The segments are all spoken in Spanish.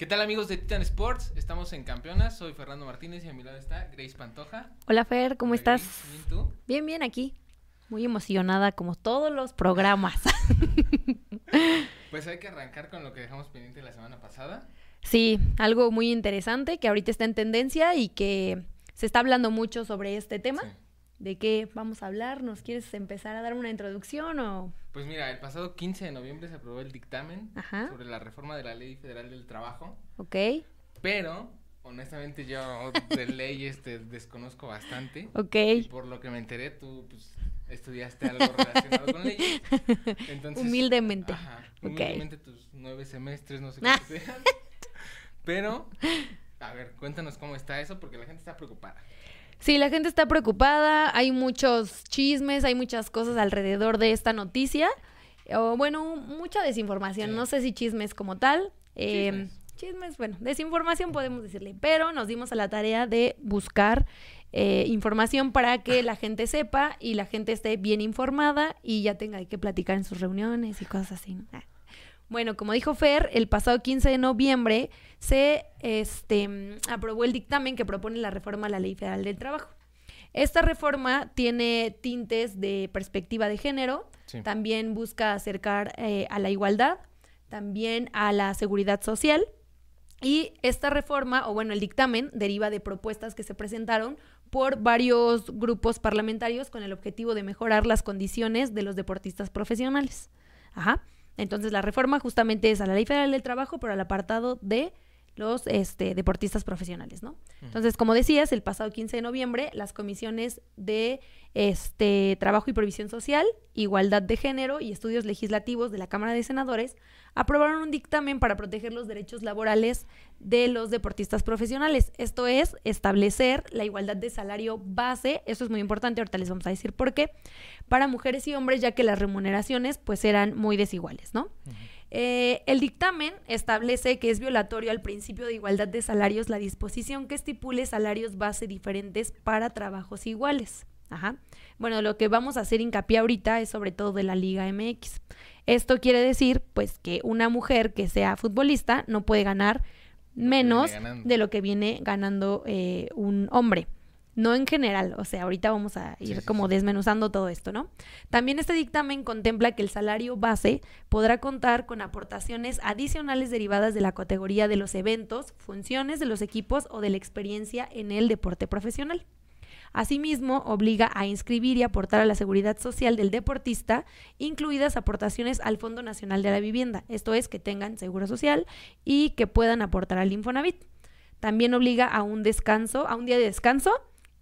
¿Qué tal amigos de Titan Sports? Estamos en Campeonas, soy Fernando Martínez y a mi lado está Grace Pantoja. Hola Fer, ¿cómo Hola, estás? Grace, ¿Bien tú? Bien, bien aquí. Muy emocionada como todos los programas. Pues hay que arrancar con lo que dejamos pendiente la semana pasada. sí, algo muy interesante que ahorita está en tendencia y que se está hablando mucho sobre este tema. Sí. ¿De qué vamos a hablar? ¿Nos quieres empezar a dar una introducción o...? Pues mira, el pasado 15 de noviembre se aprobó el dictamen Ajá. sobre la reforma de la Ley Federal del Trabajo, Ok, pero honestamente yo de ley este desconozco bastante. ok. Y por lo que me enteré, tú pues, estudiaste algo relacionado con leyes. Entonces, Humildemente. Ajá, humildemente tus nueve semestres, no sé cuántos sean. Pero, a ver, cuéntanos cómo está eso, porque la gente está preocupada. Sí, la gente está preocupada, hay muchos chismes, hay muchas cosas alrededor de esta noticia. O bueno, mucha desinformación, Sí. no sé si chismes como tal. eh, Chismes. chismes, bueno, desinformación podemos decirle, pero nos dimos a la tarea de buscar eh, información para que la gente sepa y la gente esté bien informada y ya tenga que platicar en sus reuniones y cosas así. ¿no? Bueno, como dijo Fer, el pasado 15 de noviembre se este, aprobó el dictamen que propone la reforma a la Ley Federal del Trabajo. Esta reforma tiene tintes de perspectiva de género, Sí. también busca acercar eh, a la igualdad, también a la seguridad social. Y esta reforma, o bueno, el dictamen, deriva de propuestas que se presentaron por varios grupos parlamentarios con el objetivo de mejorar las condiciones de los deportistas profesionales. Ajá. Entonces, la reforma justamente es a la Ley Federal del Trabajo, pero al apartado de los este, deportistas profesionales, ¿no? Entonces, como decías, el pasado 15 de noviembre, las comisiones de este, Trabajo y Provisión Social, Igualdad de Género y Estudios Legislativos de la Cámara de Senadores aprobaron un dictamen para proteger los derechos laborales de los deportistas profesionales. Esto es establecer la igualdad de salario base, eso es muy importante, ahorita les vamos a decir por qué, para mujeres y hombres, ya que las remuneraciones pues eran muy desiguales, ¿no? Eh, el dictamen establece que es violatorio al principio de igualdad de salarios la disposición que estipule salarios base diferentes para trabajos iguales. Ajá. Bueno, lo que vamos a hacer hincapié ahorita es sobre todo de la Liga MX. Esto quiere decir, pues, que una mujer que sea futbolista no puede ganar menos de lo que viene ganando eh, un hombre. No en general, o sea, ahorita vamos a ir Sí, como sí. desmenuzando todo esto, ¿no? También este dictamen contempla que el salario base podrá contar con aportaciones adicionales derivadas de la categoría de los eventos, funciones de los equipos o de la experiencia en el deporte profesional. Asimismo, obliga a inscribir y aportar a la seguridad social del deportista, incluidas aportaciones al Fondo Nacional de la Vivienda, esto es, que tengan seguro social y que puedan aportar al Infonavit. También obliga a un descanso, a un día de descanso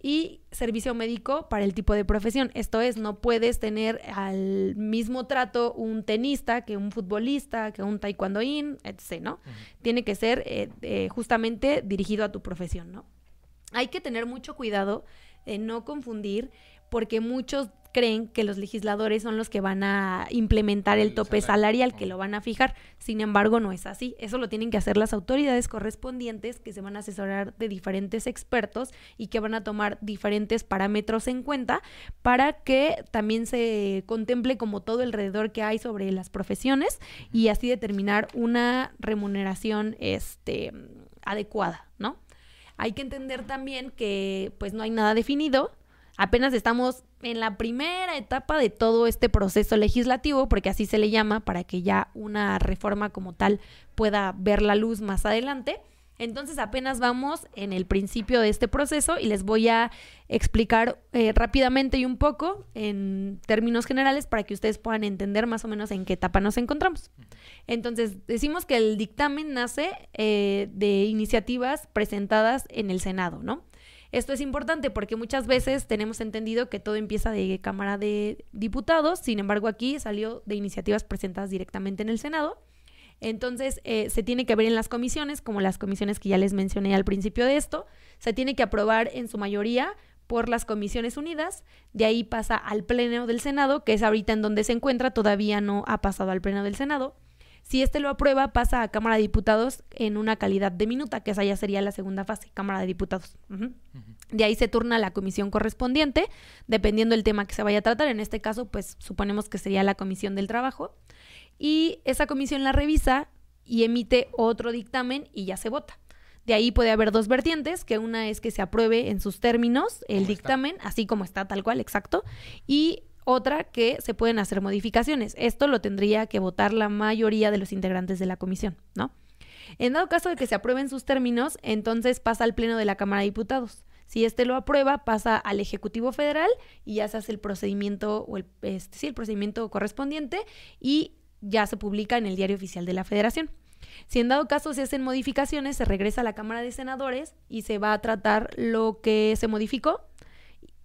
y servicio médico para el tipo de profesión. Esto es, no puedes tener al mismo trato un tenista que un futbolista, que un taekwondoín, etc., ¿no? Tiene que ser eh, eh, justamente dirigido a tu profesión, ¿no? Hay que tener mucho cuidado de no confundir porque muchos creen que los legisladores son los que van a implementar el El tope salario. salarial, que lo van a fijar. Sin embargo, no es así. Eso lo tienen que hacer las autoridades correspondientes que se van a asesorar de diferentes expertos y que van a tomar diferentes parámetros en cuenta para que también se contemple como todo alrededor que hay sobre las profesiones y así determinar una remuneración este, adecuada, ¿no? Hay que entender también que pues no hay nada definido, apenas estamos en la primera etapa de todo este proceso legislativo, porque así se le llama, para que ya una reforma como tal pueda ver la luz más adelante. Entonces apenas vamos en el principio de este proceso y les voy a explicar eh, rápidamente y un poco en términos generales para que ustedes puedan entender más o menos en qué etapa nos encontramos. Entonces decimos que el dictamen nace eh, de iniciativas presentadas en el Senado, ¿no? Esto es importante porque muchas veces tenemos entendido que todo empieza de Cámara de Diputados, sin embargo aquí salió de iniciativas presentadas directamente en el Senado. Entonces, eh, se tiene que ver en las comisiones, como las comisiones que ya les mencioné al principio de esto, se tiene que aprobar en su mayoría por las comisiones unidas, de ahí pasa al Pleno del Senado, que es ahorita en donde se encuentra, todavía no ha pasado al Pleno del Senado. Si este lo aprueba, pasa a Cámara de Diputados en una calidad de minuta, que esa ya sería la segunda fase, Cámara de Diputados. De ahí se turna la comisión correspondiente, dependiendo del tema que se vaya a tratar. En este caso, pues suponemos que sería la comisión del trabajo. Y esa comisión la revisa y emite otro dictamen y ya se vota. De ahí puede haber dos vertientes, que una es que se apruebe en sus términos el dictamen, así como está tal cual, exacto, y otra que se pueden hacer modificaciones. Esto lo tendría que votar la mayoría de los integrantes de la comisión, ¿no? En dado caso de que se aprueben sus términos, entonces pasa al Pleno de la Cámara de Diputados. Si este lo aprueba, pasa al Ejecutivo Federal y ya se hace el procedimiento o el, este, sí, el procedimiento correspondiente y ya se publica en el Diario Oficial de la Federación. Si en dado caso se hacen modificaciones, se regresa a la Cámara de Senadores y se va a tratar lo que se modificó,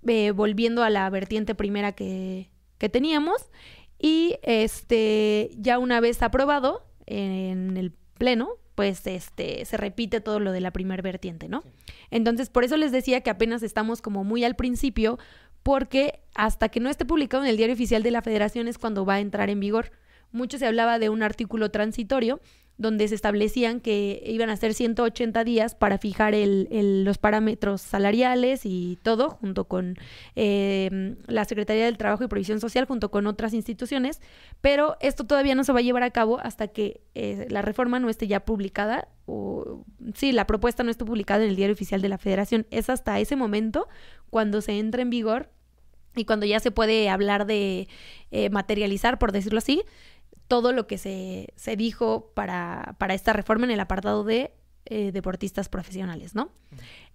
eh, volviendo a la vertiente primera que, que teníamos. Y este, ya una vez aprobado en el Pleno, pues este se repite todo lo de la primer vertiente, ¿no? Entonces, por eso les decía que apenas estamos como muy al principio, porque hasta que no esté publicado en el diario oficial de la Federación es cuando va a entrar en vigor. Mucho se hablaba de un artículo transitorio donde se establecían que iban a ser 180 días para fijar el, el, los parámetros salariales y todo, junto con eh, la Secretaría del Trabajo y Provisión Social, junto con otras instituciones, pero esto todavía no se va a llevar a cabo hasta que eh, la reforma no esté ya publicada, o sí, la propuesta no esté publicada en el Diario Oficial de la Federación. Es hasta ese momento cuando se entra en vigor y cuando ya se puede hablar de eh, materializar, por decirlo así, todo lo que se, se dijo para, para, esta reforma en el apartado de eh, deportistas profesionales, ¿no?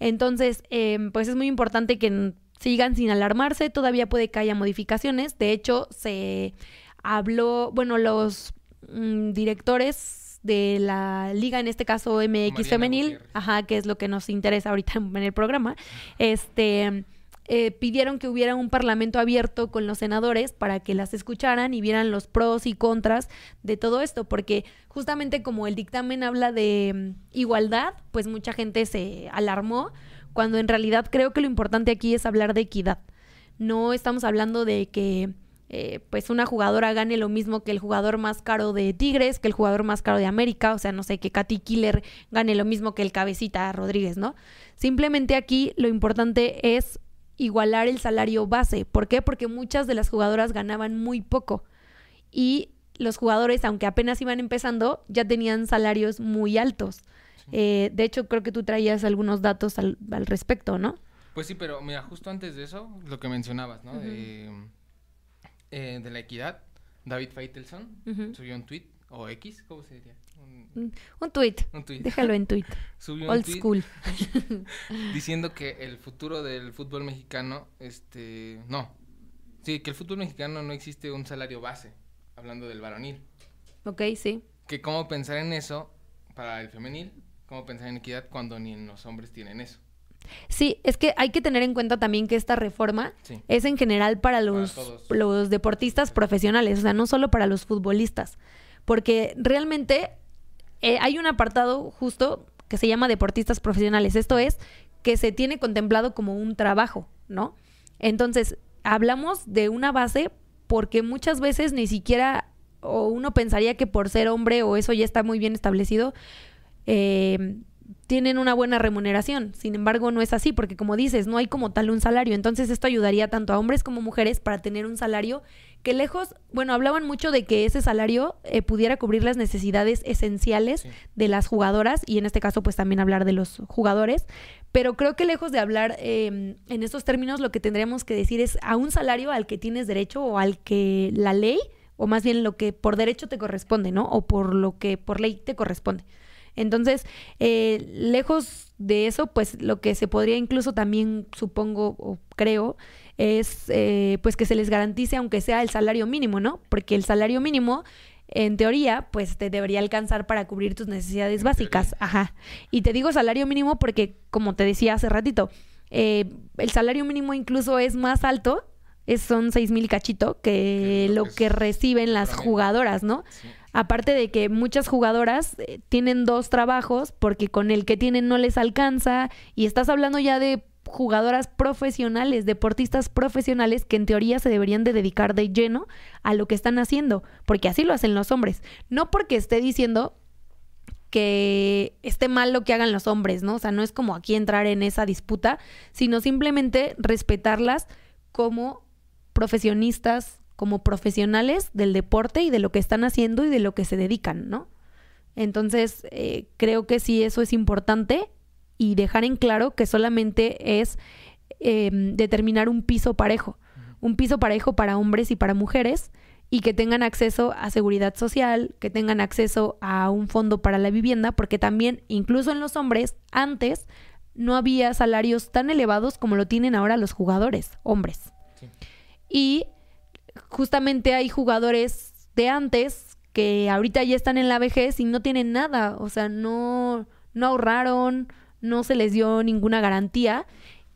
Entonces, eh, pues es muy importante que sigan sin alarmarse, todavía puede que haya modificaciones, de hecho, se habló, bueno, los mm, directores de la liga, en este caso MX Mariana Femenil, Gutiérrez. ajá, que es lo que nos interesa ahorita en el programa, este eh, pidieron que hubiera un parlamento abierto con los senadores para que las escucharan y vieran los pros y contras de todo esto, porque justamente como el dictamen habla de mm, igualdad, pues mucha gente se alarmó, cuando en realidad creo que lo importante aquí es hablar de equidad. No estamos hablando de que eh, pues una jugadora gane lo mismo que el jugador más caro de Tigres, que el jugador más caro de América, o sea, no sé, que Katy Killer gane lo mismo que el cabecita Rodríguez, ¿no? Simplemente aquí lo importante es igualar el salario base. ¿Por qué? Porque muchas de las jugadoras ganaban muy poco y los jugadores, aunque apenas iban empezando, ya tenían salarios muy altos. Sí. Eh, de hecho, creo que tú traías algunos datos al, al, respecto, ¿no? Pues sí, pero mira, justo antes de eso, lo que mencionabas, ¿no? Uh -huh. de, eh, de, la equidad, David Feitelson uh -huh. subió un tweet, o X, ¿cómo se diría? Un, un, tweet. un, tweet. Déjalo en tweet. Subió Old un tweet school. diciendo que el futuro del fútbol mexicano, este, no. Sí, que el fútbol mexicano no existe un salario base, hablando del varonil. Ok, sí. Que cómo pensar en eso para el femenil, cómo pensar en equidad cuando ni los hombres tienen eso. Sí, es que hay que tener en cuenta también que esta reforma sí. es en general para los, para los deportistas profesionales, o sea, no solo para los futbolistas, porque realmente eh, hay un apartado justo que se llama deportistas profesionales. Esto es que se tiene contemplado como un trabajo, ¿no? Entonces, hablamos de una base porque muchas veces ni siquiera, o uno pensaría que por ser hombre o eso ya está muy bien establecido, eh, tienen una buena remuneración. Sin embargo, no es así, porque como dices, no hay como tal un salario. Entonces, esto ayudaría tanto a hombres como mujeres para tener un salario que lejos, bueno, hablaban mucho de que ese salario eh, pudiera cubrir las necesidades esenciales sí. de las jugadoras y en este caso, pues también hablar de los jugadores. Pero creo que lejos de hablar eh, en estos términos, lo que tendríamos que decir es a un salario al que tienes derecho o al que la ley, o más bien lo que por derecho te corresponde, ¿no? O por lo que por ley te corresponde. Entonces, eh, lejos de eso, pues lo que se podría incluso también, supongo o creo, es eh, pues que se les garantice aunque sea el salario mínimo, ¿no? Porque el salario mínimo, en teoría, pues te debería alcanzar para cubrir tus necesidades En básicas. teoría. Ajá. Y te digo salario mínimo porque, como te decía hace ratito, eh, el salario mínimo incluso es más alto, es, son seis mil cachito, que Que lo es que reciben las jugadoras, ¿no? Sí. Aparte de que muchas jugadoras eh, tienen dos trabajos porque con el que tienen no les alcanza y estás hablando ya de jugadoras profesionales, deportistas profesionales que en teoría se deberían de dedicar de lleno a lo que están haciendo, porque así lo hacen los hombres. No porque esté diciendo que esté mal lo que hagan los hombres, ¿no? O sea, no es como aquí entrar en esa disputa, sino simplemente respetarlas como profesionistas, como profesionales del deporte y de lo que están haciendo y de lo que se dedican, ¿no? Entonces, eh, creo que sí, eso es importante y dejar en claro que solamente es em, determinar un piso parejo, un piso parejo para hombres y para mujeres y que tengan acceso a seguridad social, que tengan acceso a un fondo para la vivienda, porque también, incluso en los hombres, antes no había salarios tan elevados como lo tienen ahora los jugadores, hombres. Y justamente hay jugadores de antes que ahorita ya están en la vejez y no tienen nada, o sea, no, no ahorraron, no se les dio ninguna garantía.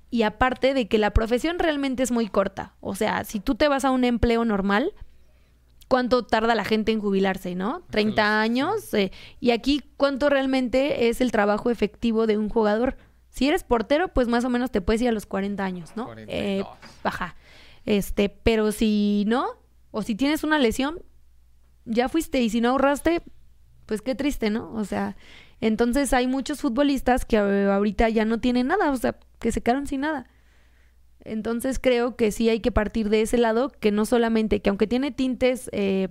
Y aparte de que la profesión realmente es muy corta, o sea, si tú te vas a un empleo normal, ¿cuánto tarda la gente en jubilarse, no? 30 años. Eh, y aquí, ¿cuánto realmente es el trabajo efectivo de un jugador? Si eres portero, pues más o menos te puedes ir a los 40 años, ¿no? Eh, baja. Este, pero si no, o si tienes una lesión, ya fuiste. Y si no ahorraste, pues qué triste, ¿no? O sea, entonces hay muchos futbolistas que ahorita ya no tienen nada, o sea, que se quedaron sin nada. Entonces creo que sí hay que partir de ese lado, que no solamente, que aunque tiene tintes, eh,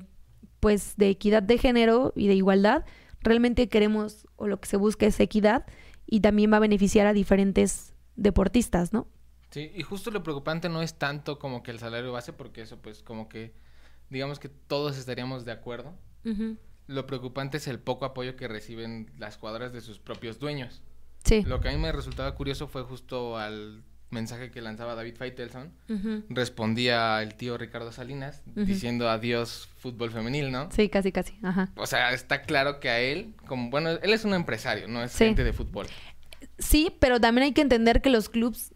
pues, de equidad de género y de igualdad, realmente queremos, o lo que se busca es equidad, y también va a beneficiar a diferentes deportistas, ¿no? Sí, y justo lo preocupante no es tanto como que el salario base, porque eso pues como que digamos que todos estaríamos de acuerdo. Lo preocupante es el poco apoyo que reciben las jugadoras de sus propios dueños. Sí. Lo que a mí me resultaba curioso fue justo al mensaje que lanzaba David Feitelson, respondía el tío Ricardo Salinas diciendo adiós fútbol femenil, ¿no? Sí, casi, casi. Ajá. O sea, está claro que a él, como bueno, él es un empresario, no es gente de fútbol. Sí, pero también hay que entender que los clubs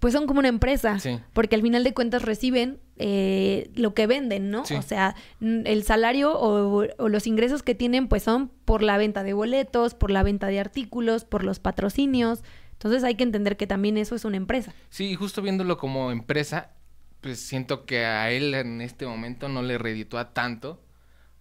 pues son como una empresa, sí. porque al final de cuentas reciben eh, lo que venden, ¿no? O sea, el salario o, o, los ingresos que tienen pues son por la venta de boletos, por la venta de artículos, por los patrocinios. Entonces hay que entender que también eso es una empresa. Sí, y justo viéndolo como empresa, pues siento que a él en este momento no le a tanto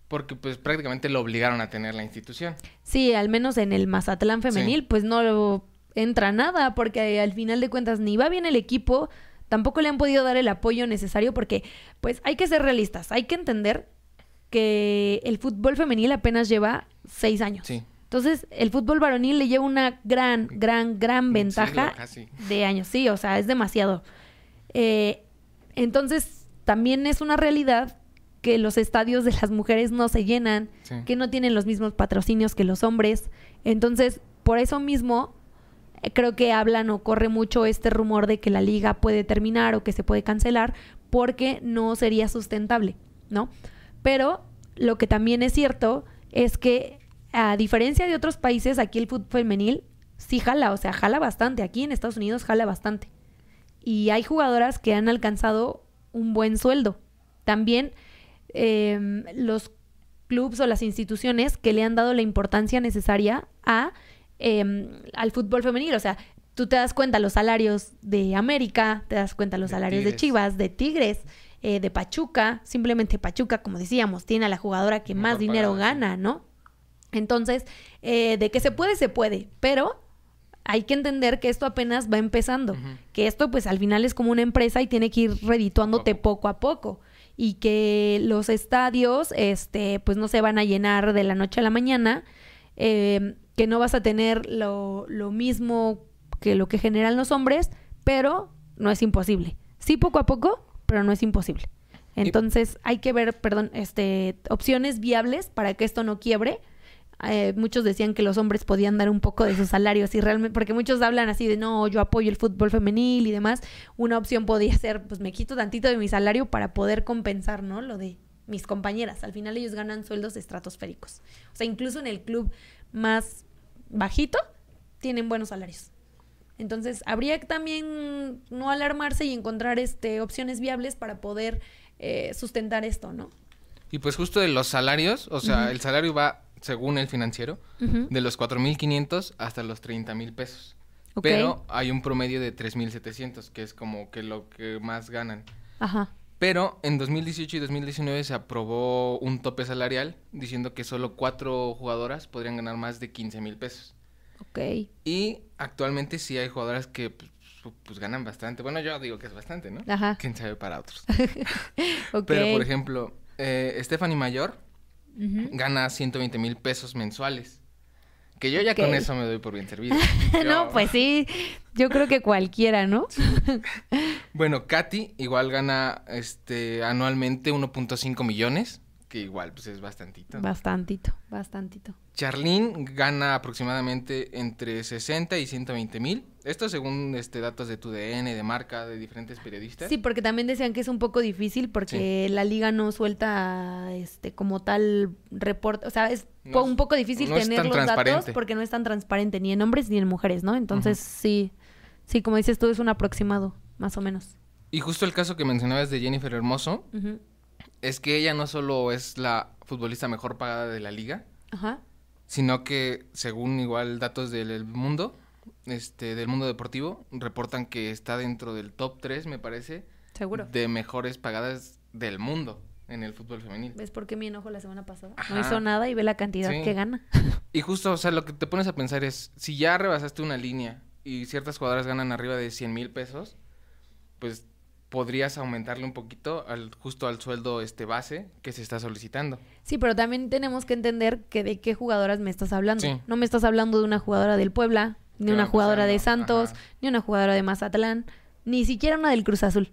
porque pues prácticamente lo obligaron a tener la institución. Sí, al menos en el Mazatlán femenil pues no entra nada porque al final de cuentas ni va bien el equipo, tampoco le han podido dar el apoyo necesario porque pues hay que ser realistas, hay que entender que el fútbol femenil apenas lleva seis años. Sí. Entonces, el fútbol varonil le lleva una gran, gran, gran ventaja de años. Sí, o sea, es demasiado. Eh, entonces, también es una realidad que los estadios de las mujeres no se llenan, que no tienen los mismos patrocinios que los hombres. Entonces, por eso mismo, creo que hablan o corre mucho este rumor de que la liga puede terminar o que se puede cancelar porque no sería sustentable, ¿no? Pero lo que también es cierto es que a diferencia de otros países, aquí el fútbol femenil sí jala, o sea, jala bastante. Aquí en Estados Unidos jala bastante. Y hay jugadoras que han alcanzado un buen sueldo. También em, los clubes o las instituciones que le han dado la importancia necesaria a, em, al fútbol femenil. O sea, tú te das cuenta los salarios de América, te das cuenta los salarios de Chivas, de Tigres, eh, de Pachuca. Simplemente Pachuca, como decíamos, tiene a la jugadora que más dinero gana, ¿no? Entonces, eh, de que se puede, se puede, pero hay que entender que esto apenas va empezando, que esto pues al final es como una empresa y tiene que ir redituándote poco a poco y que los estadios este pues no se van a llenar de la noche a la mañana, em, que no vas a tener lo, lo mismo que lo que generan los hombres, pero no es imposible. Sí poco a poco, pero no es imposible. Entonces hay que ver, perdón, este opciones viables para que esto no quiebre eh, muchos decían que los hombres podían dar un poco de sus salarios y realmente, porque muchos hablan así de no, yo apoyo el fútbol femenil y demás. Una opción podría ser, pues me quito tantito de mi salario para poder compensar, ¿no? Lo de mis compañeras. Al final ellos ganan sueldos estratosféricos. O sea, incluso en el club más bajito tienen buenos salarios. Entonces, habría que también no alarmarse y encontrar este opciones viables para poder eh, sustentar esto, ¿no? Y pues justo de los salarios, o sea, el salario va según el financiero, de los 4.500 hasta los 30.000 pesos. Pero hay un promedio de 3.700, que es como que lo que más ganan. Ajá. Pero en 2018 y 2019 se aprobó un tope salarial diciendo que solo cuatro jugadoras podrían ganar más de 15 mil pesos. Ok. Y actualmente sí hay jugadoras que pues, pues, ganan bastante. Bueno, yo digo que es bastante, ¿no? Ajá. Quién sabe para otros. Pero, por ejemplo, eh, Stephanie Mayor gana 120 mil pesos mensuales. Que yo ya con eso me doy por bien servido. no, pues sí, yo creo que cualquiera, ¿no? bueno, Katy igual gana este anualmente 1.5 millones que igual pues es bastantito. Bastantito, bastantito. Charlene gana aproximadamente entre 60 y 120 mil. Esto según este datos de tu DN, de marca, de diferentes periodistas. Sí, porque también decían que es un poco difícil porque la liga no suelta este como tal reporte, o sea, es un poco difícil tener los datos porque no es tan transparente ni en hombres ni en mujeres, ¿no? Entonces sí, sí, como dices tú, es un aproximado, más o menos. Y justo el caso que mencionabas de Jennifer Hermoso, es que ella no solo es la futbolista mejor pagada de la liga, sino que según igual datos del mundo, este, del mundo deportivo, reportan que está dentro del top 3, me parece, Seguro. de mejores pagadas del mundo en el fútbol femenil. ¿Ves por qué me enojo la semana pasada? No hizo nada y ve la cantidad que gana. Y justo, o sea, lo que te pones a pensar es, si ya rebasaste una línea y ciertas jugadoras ganan arriba de 100 mil pesos, pues podrías aumentarle un poquito al justo al sueldo este base que se está solicitando. Sí, pero también tenemos que entender que de qué jugadoras me estás hablando. No me estás hablando de una jugadora del Puebla, ni una jugadora de Santos, ni una jugadora de Mazatlán, ni siquiera una del Cruz Azul.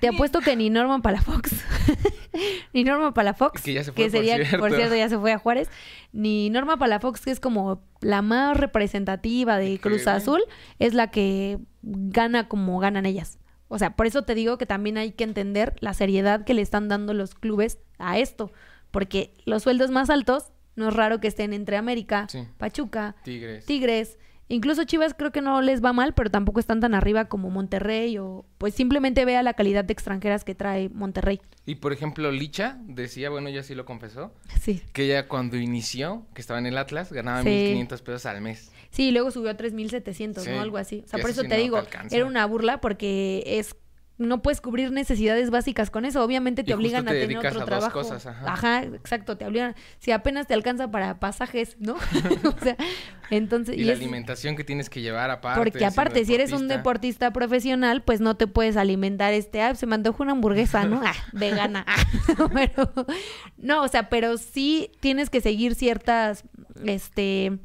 Te apuesto que ni Norman Palafox, ni Norma Palafox, que, ya se fue, sería, por cierto. ya se fue a Juárez, ni Norma Palafox, que es como la más representativa de Cruz Azul, es la que gana como ganan ellas. O sea, por eso te digo que también hay que entender la seriedad que le están dando los clubes a esto, porque los sueldos más altos no es raro que estén entre América, Pachuca, Tigres. Tigres Incluso Chivas creo que no les va mal, pero tampoco están tan arriba como Monterrey o pues simplemente vea la calidad de extranjeras que trae Monterrey. Y por ejemplo, Licha decía, bueno, ya sí lo confesó, sí. que ella cuando inició, que estaba en el Atlas, ganaba 1500 pesos al mes. Sí, y luego subió a 3700, ¿no? Algo así. O sea, por eso, te digo, era una burla porque es no puedes cubrir necesidades básicas con eso. Obviamente te obligan a tener otro trabajo. cosas, ajá. exacto, te obligan. Si apenas te alcanza para pasajes, ¿no? o sea, entonces. Y, la alimentación que tienes que llevar aparte. Porque aparte, si eres un deportista profesional, pues no te puedes alimentar este, ah, se me antoja una hamburguesa, ¿no? Ah, vegana. pero, no, o sea, pero sí tienes que seguir ciertas, este,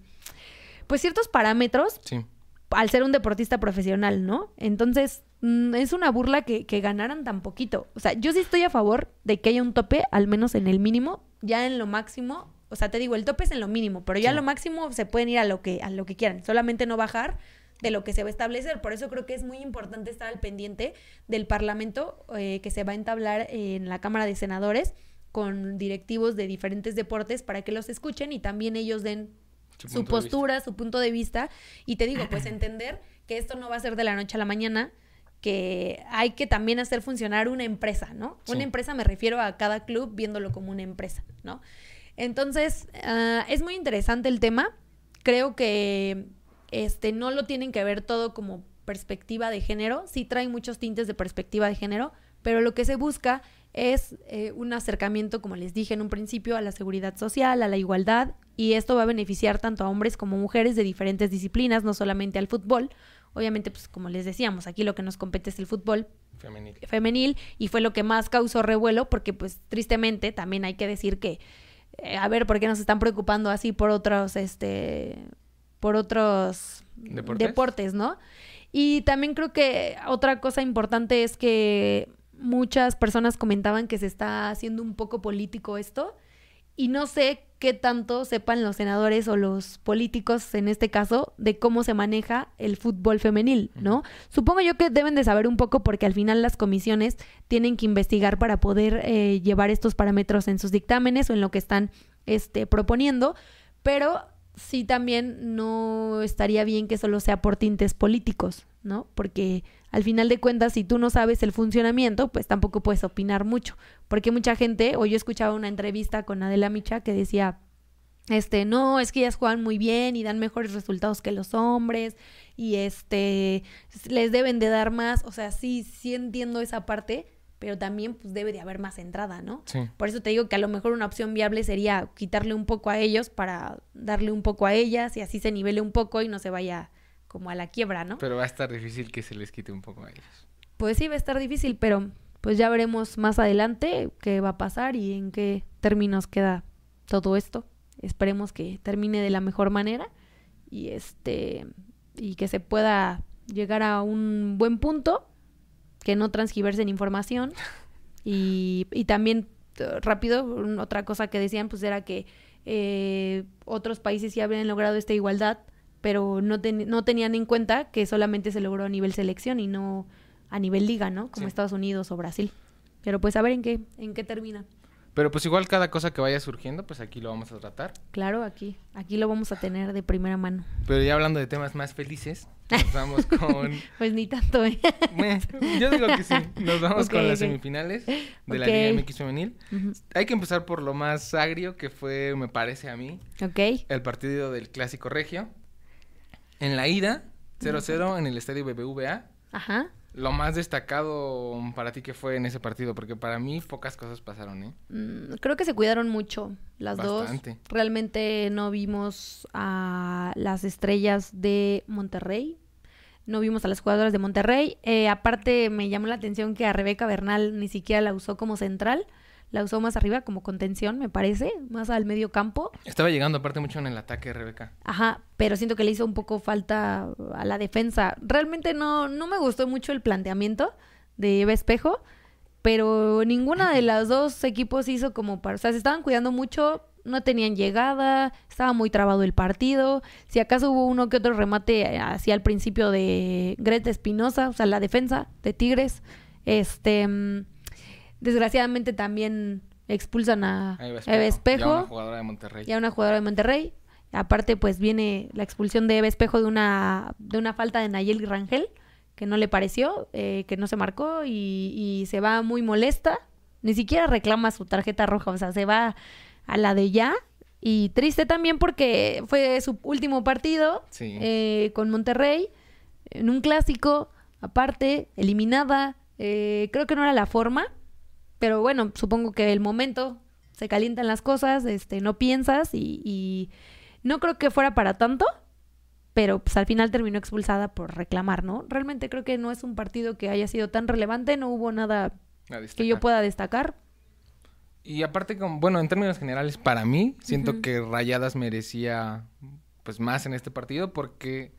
pues ciertos parámetros. Sí. Al ser un deportista profesional, ¿no? Entonces, Mm, es una burla que, que, ganaran tan poquito. O sea, yo sí estoy a favor de que haya un tope, al menos en el mínimo, ya en lo máximo. O sea, te digo, el tope es en lo mínimo, pero ya en lo máximo se pueden ir a lo que, a lo que quieran. Solamente no bajar de lo que se va a establecer. Por eso creo que es muy importante estar al pendiente del Parlamento eh, que se va a entablar en la Cámara de Senadores con directivos de diferentes deportes para que los escuchen y también ellos den su postura, su punto de vista. Y te digo, pues entender que esto no va a ser de la noche a la mañana, que hay que también hacer funcionar una empresa, ¿no? Una empresa me refiero a cada club viéndolo como una empresa, ¿no? Entonces, ah, es muy interesante el tema. Creo que este, no lo tienen que ver todo como perspectiva de género. Sí trae muchos tintes de perspectiva de género, pero lo que se busca es eh, un acercamiento, como les dije en un principio, a la seguridad social, a la igualdad, y esto va a beneficiar tanto a hombres como mujeres de diferentes disciplinas, no solamente al fútbol, Obviamente, pues como les decíamos, aquí lo que nos compete es el fútbol femenil. femenil y fue lo que más causó revuelo porque pues tristemente también hay que decir que eh, a ver por qué nos están preocupando así por otros este por otros ¿Deportes? ¿no? Y también creo que otra cosa importante es que muchas personas comentaban que se está haciendo un poco político esto y no sé qué tanto sepan los senadores o los políticos, en este caso, de cómo se maneja el fútbol femenil, ¿no? Supongo yo que deben de saber un poco porque al final las comisiones tienen que investigar para poder eh, llevar estos parámetros en sus dictámenes o en lo que están este, proponiendo, pero sí también no estaría bien que solo sea por tintes políticos, ¿no? Porque al final de cuentas, si tú no sabes el funcionamiento, pues tampoco puedes opinar mucho. Porque mucha gente, o yo escuchaba una entrevista con Adela Micha que decía, este, no, es que ellas juegan muy bien y dan mejores resultados que los hombres y este, les deben de dar más, o sea, sí, sí entiendo esa parte, pero también pues debe de haber más entrada, ¿no? Sí. Por eso te digo que a lo mejor una opción viable sería quitarle un poco a ellos para darle un poco a ellas y así se nivele un poco y no se vaya como a la quiebra, ¿no? Pero va a estar difícil que se les quite un poco a ellos. Pues sí, va a estar difícil, pero pues ya veremos más adelante qué va a pasar y en qué términos queda todo esto. Esperemos que termine de la mejor manera y este y que se pueda llegar a un buen punto, que no transgiversen información y, y también rápido, otra cosa que decían pues era que eh, otros países ya habían logrado esta igualdad, pero no, no tenían en cuenta que solamente se logró a nivel selección y no a nivel liga, ¿no? Como Estados Unidos o Brasil. Pero pues a ver en qué, en qué termina. Pero pues igual cada cosa que vaya surgiendo, pues aquí lo vamos a tratar. Claro, aquí, aquí lo vamos a tener de primera mano. Pero ya hablando de temas más felices, nos vamos con... pues ni tanto, ¿eh? yo digo que sí. Nos vamos con las semifinales de la Liga MX Femenil. Hay que empezar por lo más agrio que fue, me parece a mí, Ok. el partido del Clásico Regio. En la ida, 0-0 en el estadio BBVA. Ajá lo más destacado para ti que fue en ese partido? Porque para mí pocas cosas pasaron, ¿eh? Mm, creo que se cuidaron mucho las Bastante. dos. Realmente no vimos a las estrellas de Monterrey. No vimos a las jugadoras de Monterrey. Eh, aparte, me llamó la atención que a Rebeca Bernal ni siquiera la usó como central la usó más arriba como contención, me parece, más al medio campo. Estaba llegando aparte mucho en el ataque, Rebeca. Ajá, pero siento que le hizo un poco falta a la defensa. Realmente no, no me gustó mucho el planteamiento de Eva Espejo, pero ninguna de las dos equipos hizo como para... O sea, se estaban cuidando mucho, no tenían llegada, estaba muy trabado el partido. Si acaso hubo uno que otro remate hacia el principio de Greta Espinosa, o sea, la defensa de Tigres. Este mm, Desgraciadamente también expulsan a Eva Espejo. Ya una jugadora de Monterrey. Ya una jugadora de Monterrey. Aparte, pues viene la expulsión de Eva Espejo de una, de una falta de Nayeli Rangel, que no le pareció, eh, que no se marcó y, y, se va muy molesta. Ni siquiera reclama su tarjeta roja, o sea, se va a la de ya. Y triste también porque fue su último partido eh, con Monterrey, en un clásico, aparte, eliminada. Eh, creo que no era la forma, pero bueno, supongo que el momento se calientan las cosas, este, no piensas y, no creo que fuera para tanto, pero pues al final terminó expulsada por reclamar, ¿no? Realmente creo que no es un partido que haya sido tan relevante, no hubo nada que yo pueda destacar. Y aparte, como, bueno, en términos generales, para mí, siento que Rayadas merecía pues más en este partido porque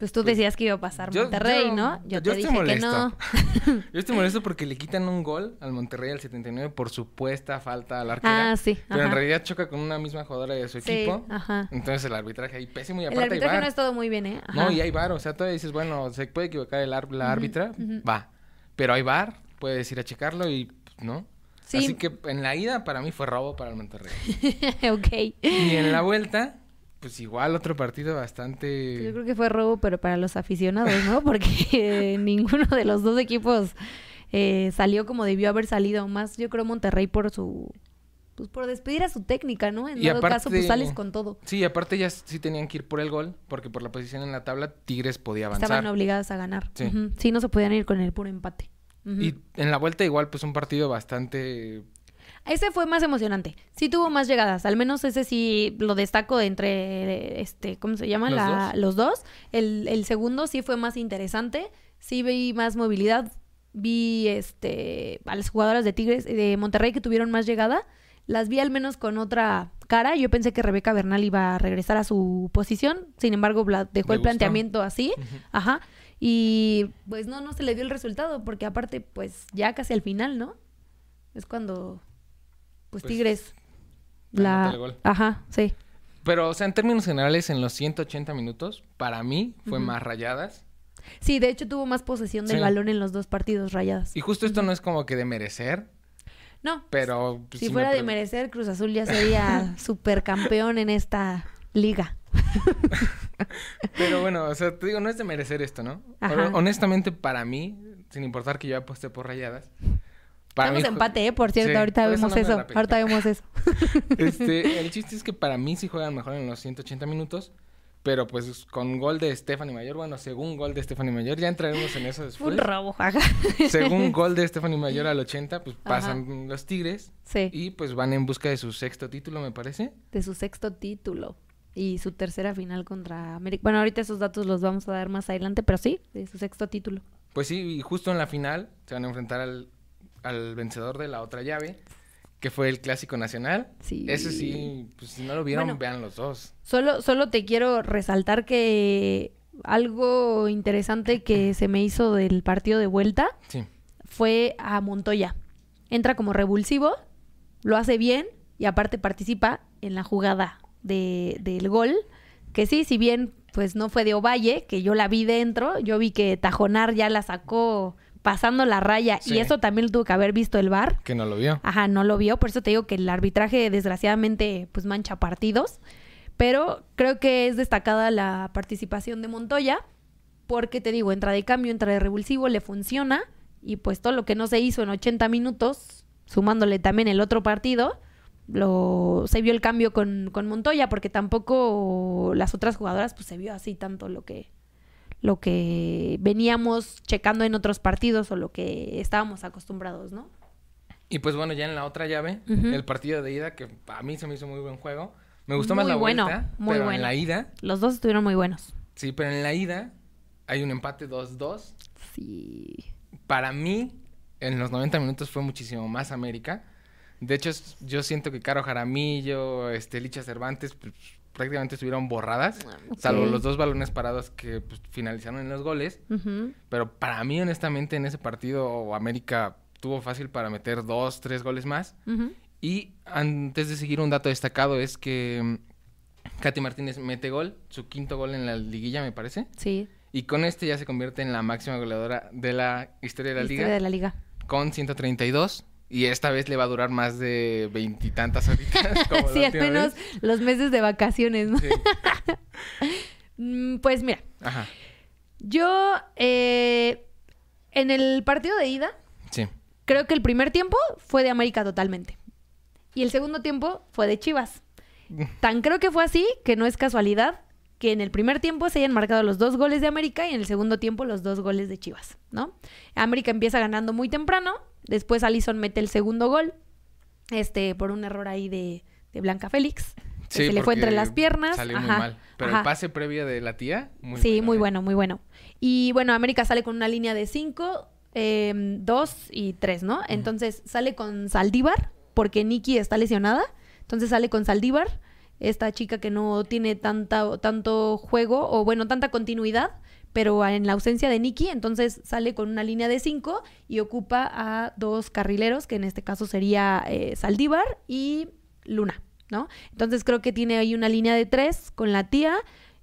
pues tú decías que iba a pasar Monterrey, ¿no? Yo, te dije que no. yo estoy molesto porque le quitan un gol al Monterrey al 79 por supuesta falta al arquera. Ah, sí. Pero en realidad choca con una misma jugadora de su equipo. Ajá. Entonces el arbitraje ahí pésimo y aparte El arbitraje no es todo muy bien, ¿eh? No, y hay VAR. O sea, todavía dices, bueno, se puede equivocar el la árbitra, va. Pero hay VAR, puedes ir a checarlo y pues, no. Sí. Así que en la ida para mí fue robo para el Monterrey. ok. Y en la vuelta pues igual otro partido bastante... Yo creo que fue robo, pero para los aficionados, ¿no? Porque ninguno de los dos equipos eh, salió como debió haber salido. Más yo creo Monterrey por su... Pues por despedir a su técnica, ¿no? En y dado caso, pues sales con todo. Sí, aparte ya sí tenían que ir por el gol, porque por la posición en la tabla Tigres podía avanzar. Estaban obligadas a ganar. Sí, sí no se podían ir con el puro empate. Y en la vuelta igual, pues un partido bastante ese fue más emocionante. Sí tuvo más llegadas. Al menos ese sí lo destaco entre, este, ¿cómo se llama? ¿Los, dos? El, segundo sí fue más interesante. Sí vi más movilidad. Vi, este, a las jugadoras de Tigres, de Monterrey que tuvieron más llegada. Las vi al menos con otra cara. Yo pensé que Rebeca Bernal iba a regresar a su posición. Sin embargo, dejó el planteamiento así. Ajá. Y pues no, no se le dio el resultado. Porque aparte, pues ya casi al final, ¿no? Es cuando pues, pues, Tigres. La... Ajá, sí. Pero, o sea, en términos generales, en los 180 minutos, para mí fue más rayadas. Sí, de hecho tuvo más posesión del balón en los dos partidos rayadas. Y justo esto no es como que de merecer. No. Pero. Pues, si fuera de merecer, Cruz Azul ya sería supercampeón en esta liga. pero bueno, o sea, te digo, no es de merecer esto, ¿no? Honestamente, para mí, sin importar que yo aposté por rayadas, Estamos empate, ¿eh? Por cierto, ahorita vemos eso. Ahorita vemos eso. Este, el chiste es que para mí sí juegan mejor en los 180 minutos. Pero pues con gol de Stephanie Mayor, bueno, según gol de Stephanie Mayor, ya entraremos en eso después. Un robo, Según gol de Stephanie Mayor al 80, pues pasan los Tigres. Sí. Y pues van en busca de su sexto título, me parece. De su sexto título. Y su tercera final contra América. Bueno, ahorita esos datos los vamos a dar más adelante, pero sí, de su sexto título. Pues sí, y justo en la final se van a enfrentar al al vencedor de la otra llave. que fue el Clásico Nacional. Sí. Ese sí, pues si no lo vieron, vean los dos. Solo, solo te quiero resaltar que algo interesante que se me hizo del partido de vuelta fue a Montoya. Entra como revulsivo, lo hace bien y aparte participa en la jugada de, del gol. Que sí, si bien pues no fue de Ovalle, que yo la vi dentro, yo vi que Tajonar ya la sacó pasando la raya y eso también lo tuvo que haber visto el VAR. Que no lo vio. Ajá, no lo vio, por eso te digo que el arbitraje desgraciadamente pues mancha partidos, pero creo que es destacada la participación de Montoya porque te digo, entra de cambio, entra de revulsivo, le funciona y pues todo lo que no se hizo en 80 minutos, sumándole también el otro partido, lo se vio el cambio con, con Montoya porque tampoco las otras jugadoras pues se vio así tanto lo que lo que veníamos checando en otros partidos o lo que estábamos acostumbrados, ¿no? Y pues bueno, ya en la otra llave, el partido de ida, que a mí se me hizo muy buen juego. Me gustó más la bueno, vuelta, muy pero en la ida... Los dos estuvieron muy buenos. Sí, pero en la ida hay un empate 2-2. Sí. Para mí, en los 90 minutos fue muchísimo más América. De hecho, yo siento que Caro Jaramillo, este, Licha Cervantes, pues, prácticamente estuvieron borradas, ah, salvo los dos balones parados que pues, finalizaron en los goles. Pero para mí, honestamente, en ese partido América tuvo fácil para meter dos, tres goles más. Y antes de seguir, un dato destacado es que mm, Katy Martínez mete gol, su quinto gol en la liguilla, me parece. Sí. Y con este ya se convierte en la máxima goleadora de la historia de la historia de la liga. Con 132. Y esta vez le va a durar más de veintitantas horitas. sí, al menos los meses de vacaciones, ¿no? Sí. Mm, pues mira. Ajá. Yo, eh, en el partido de ida, sí. creo que el primer tiempo fue de América totalmente. Y el segundo tiempo fue de Chivas. Tan creo que fue así que no es casualidad que en el primer tiempo se hayan marcado los dos goles de América y en el segundo tiempo los dos goles de Chivas, ¿no? América empieza ganando muy temprano, después Alison mete el segundo gol, este, por un error ahí de, Blanca Félix. se le fue entre las piernas. Salió muy mal. Pero el pase previo de la tía, muy Sí, muy ¿eh? bueno, muy bueno. Y bueno, América sale con una línea de cinco, eh, dos y tres, ¿no? Entonces sale con Saldívar, porque Nikki está lesionada. Entonces sale con Saldívar esta chica que no tiene tanta, tanto juego o bueno, tanta continuidad, pero en la ausencia de Nikki, entonces sale con una línea de cinco y ocupa a dos carrileros, que en este caso sería eh, Saldívar y Luna, ¿no? Entonces creo que tiene ahí una línea de tres con la tía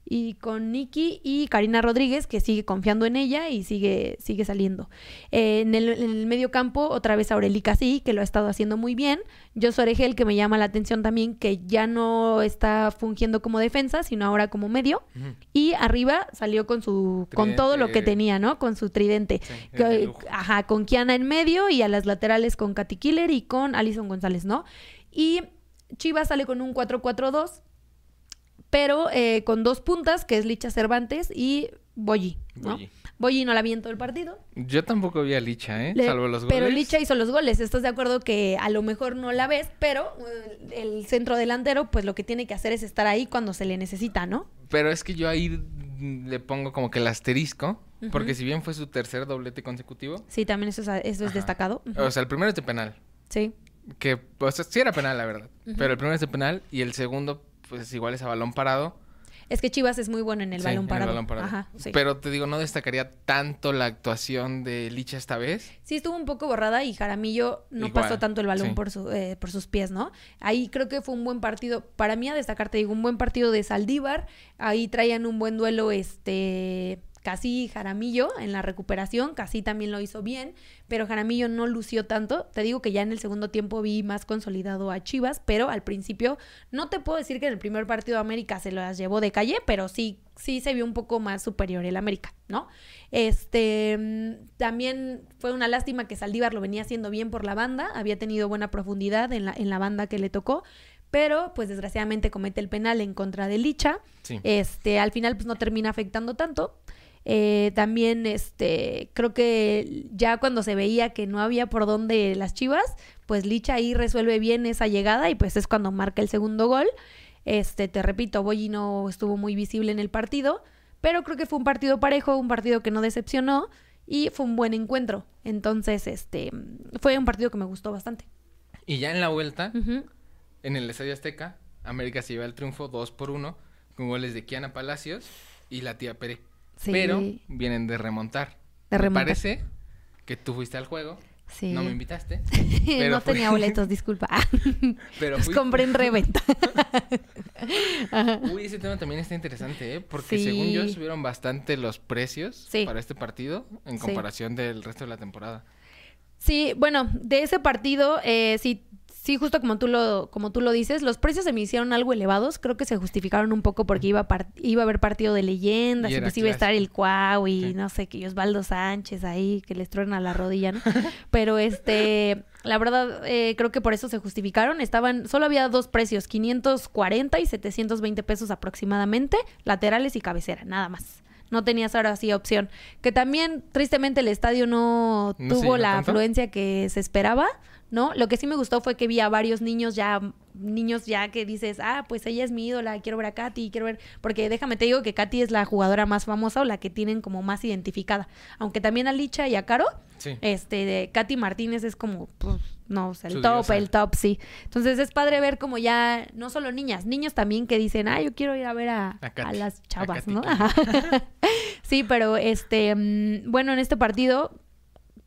y con Nikki y Karina Rodríguez, que sigue confiando en ella y sigue, sigue saliendo. Eh, en, el, medio campo, otra vez Aurelica sí, que lo ha estado haciendo muy bien. Yo Oregel, que me llama la atención también, que ya no está fungiendo como defensa, sino ahora como medio. Y arriba salió con su, con todo lo que tenía, ¿no? Con su tridente. ajá, con Kiana en medio y a las laterales con Katy Killer y con Alison González, ¿no? Y Chivas sale con un 4-4-2 pero eh, con dos puntas, que es Licha Cervantes y Boyi, ¿no? Boyi. no la vi en todo el partido. Yo tampoco vi a Licha, ¿eh? Salvo los goles. Pero Licha hizo los goles. ¿Estás de acuerdo que a lo mejor no la ves, pero eh, el centro delantero, pues lo que tiene que hacer es estar ahí cuando se le necesita, ¿no? Pero es que yo ahí le pongo como que el asterisco, porque si bien fue su tercer doblete consecutivo. Sí, también eso es, eso es destacado. O sea, el primero es de penal. Sí. Que, pues sí era penal, la verdad. Pero el primero es de penal y el segundo pues igual es a balón parado. Es que Chivas es muy bueno en el, balón, parado. Ajá, Pero te digo, no destacaría tanto la actuación de Licha esta vez. Sí, estuvo un poco borrada y Jaramillo no pasó tanto el balón por, su, eh, por sus pies, ¿no? Ahí creo que fue un buen partido. Para mí, a destacar, te digo, un buen partido de Saldívar. Ahí traían un buen duelo, este Casi Jaramillo en la recuperación, casi también lo hizo bien, pero Jaramillo no lució tanto. Te digo que ya en el segundo tiempo vi más consolidado a Chivas, pero al principio no te puedo decir que en el primer partido de América se las llevó de calle, pero sí, sí se vio un poco más superior el América, ¿no? Este, mm, también fue una lástima que Saldívar lo venía haciendo bien por la banda, había tenido buena profundidad en la, en la banda que le tocó, pero pues desgraciadamente comete el penal en contra de Licha. Este, al final pues no termina afectando tanto. Eh, también, este, creo que ya cuando se veía que no había por dónde las chivas, pues Licha ahí resuelve bien esa llegada y pues es cuando marca el segundo gol. Este, te repito, Boyi no estuvo muy visible en el partido, pero creo que fue un partido parejo, un partido que no decepcionó y fue un buen encuentro. Entonces, este, fue un partido que me gustó bastante. Y ya en la vuelta, en el Estadio Azteca, América se lleva el triunfo 2 por 1 con goles de Kiana Palacios y la tía Pere. Pero vienen de remontar. De remontar. Me parece que tú fuiste al juego. Sí. No me invitaste. no tenía boletos, disculpa. pero Los compré en reventa. Uy, ese tema también está interesante, ¿eh? Porque según yo subieron bastante los precios para este partido en comparación del resto de la temporada. Sí, bueno, de ese partido, eh, sí sí, justo como tú lo, como tú lo dices, los precios se me hicieron algo elevados. Creo que se justificaron un poco porque iba a, iba a haber partido de leyendas, y pues iba a estar el Cuau y no sé, que Osvaldo Sánchez ahí, que les truena la rodilla, ¿no? Pero este, la verdad, eh, creo que por eso se justificaron. Estaban, solo había dos precios, 540 y 720 pesos aproximadamente, laterales y cabecera, nada más no tenías ahora sí opción. Que también, tristemente, el estadio no, tuvo la afluencia que se esperaba. ¿No? Lo que sí me gustó fue que vi a varios niños ya, niños ya que dices, ah, pues ella es mi ídola, quiero ver a Katy, quiero ver, porque déjame te digo que Katy es la jugadora más famosa o la que tienen como más identificada, aunque también a Licha y a Caro, este, de Katy Martínez es como, pues, no, o sea, el top, el top, sí. Entonces es padre ver como ya, no solo niñas, niños también que dicen, ah, yo quiero ir a ver a, a, las chavas, ¿no? sí, pero este, mm, bueno, en este partido,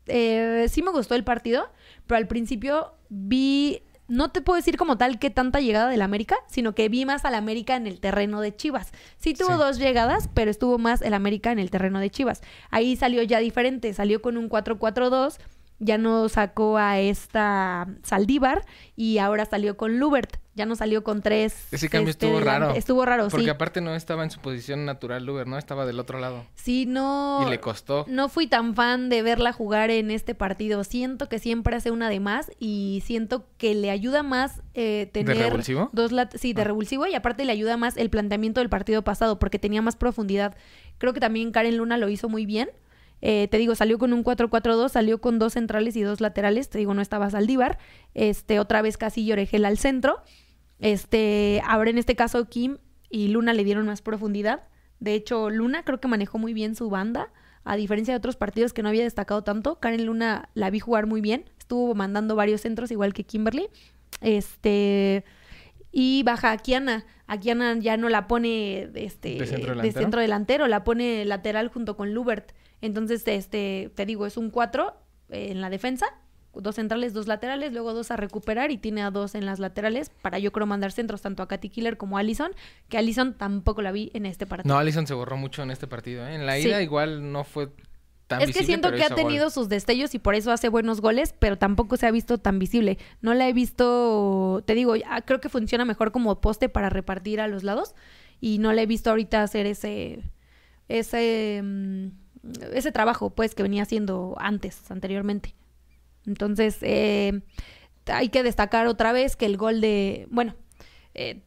eh, sí me gustó el partido pero al principio vi, no te puedo decir como tal que tanta llegada del América, sino que vi más al América en el terreno de Chivas. Sí tuvo dos llegadas, pero estuvo más el América en el terreno de Chivas. Ahí salió ya diferente, salió con un 4-4-2 ya no sacó a esta Saldívar y ahora salió con Lubert. Ya no salió con tres. Ese cambio estuvo raro. Estuvo raro, Porque aparte no estaba en su posición natural Lubert, ¿no? Estaba del otro lado. Sí, no. Y le costó. No fui tan fan de verla jugar en este partido. Siento que siempre hace una de más y siento que le ayuda más eh, tener. ¿De revulsivo? Dos sí, de ah. revulsivo y aparte le ayuda más el planteamiento del partido pasado porque tenía más profundidad. Creo que también Karen Luna lo hizo muy bien. Eh, te digo, salió con un 4-4-2, salió con dos centrales y dos laterales. Te digo, no estaba Saldívar. Este, otra vez casi Oregel al centro. Este, ahora en este caso Kim y Luna le dieron más profundidad. De hecho, Luna creo que manejó muy bien su banda, a diferencia de otros partidos que no había destacado tanto. Karen Luna la vi jugar muy bien, estuvo mandando varios centros igual que Kimberly. Este y baja a Kiana. A Kiana ya no la pone este, ¿De, centro de centro delantero, la pone lateral junto con Lubert. Entonces, este, te digo, es un 4 en la defensa, dos centrales, dos laterales, luego dos a recuperar y tiene a dos en las laterales para yo creo mandar centros tanto a Katy Killer como a Allison, que Allison tampoco la vi en este partido. No, Allison se borró mucho en este partido. ¿eh? En la ida igual no fue tan Es que siento que ha tenido sus destellos y por eso hace buenos goles, pero tampoco se ha visto tan visible. No la he visto, te digo, creo que funciona mejor como poste para repartir a los lados y no la he visto ahorita hacer ese ese mm, ese trabajo, pues, que venía haciendo antes, anteriormente. Entonces, eh, hay que destacar otra vez que el gol de, bueno, eh,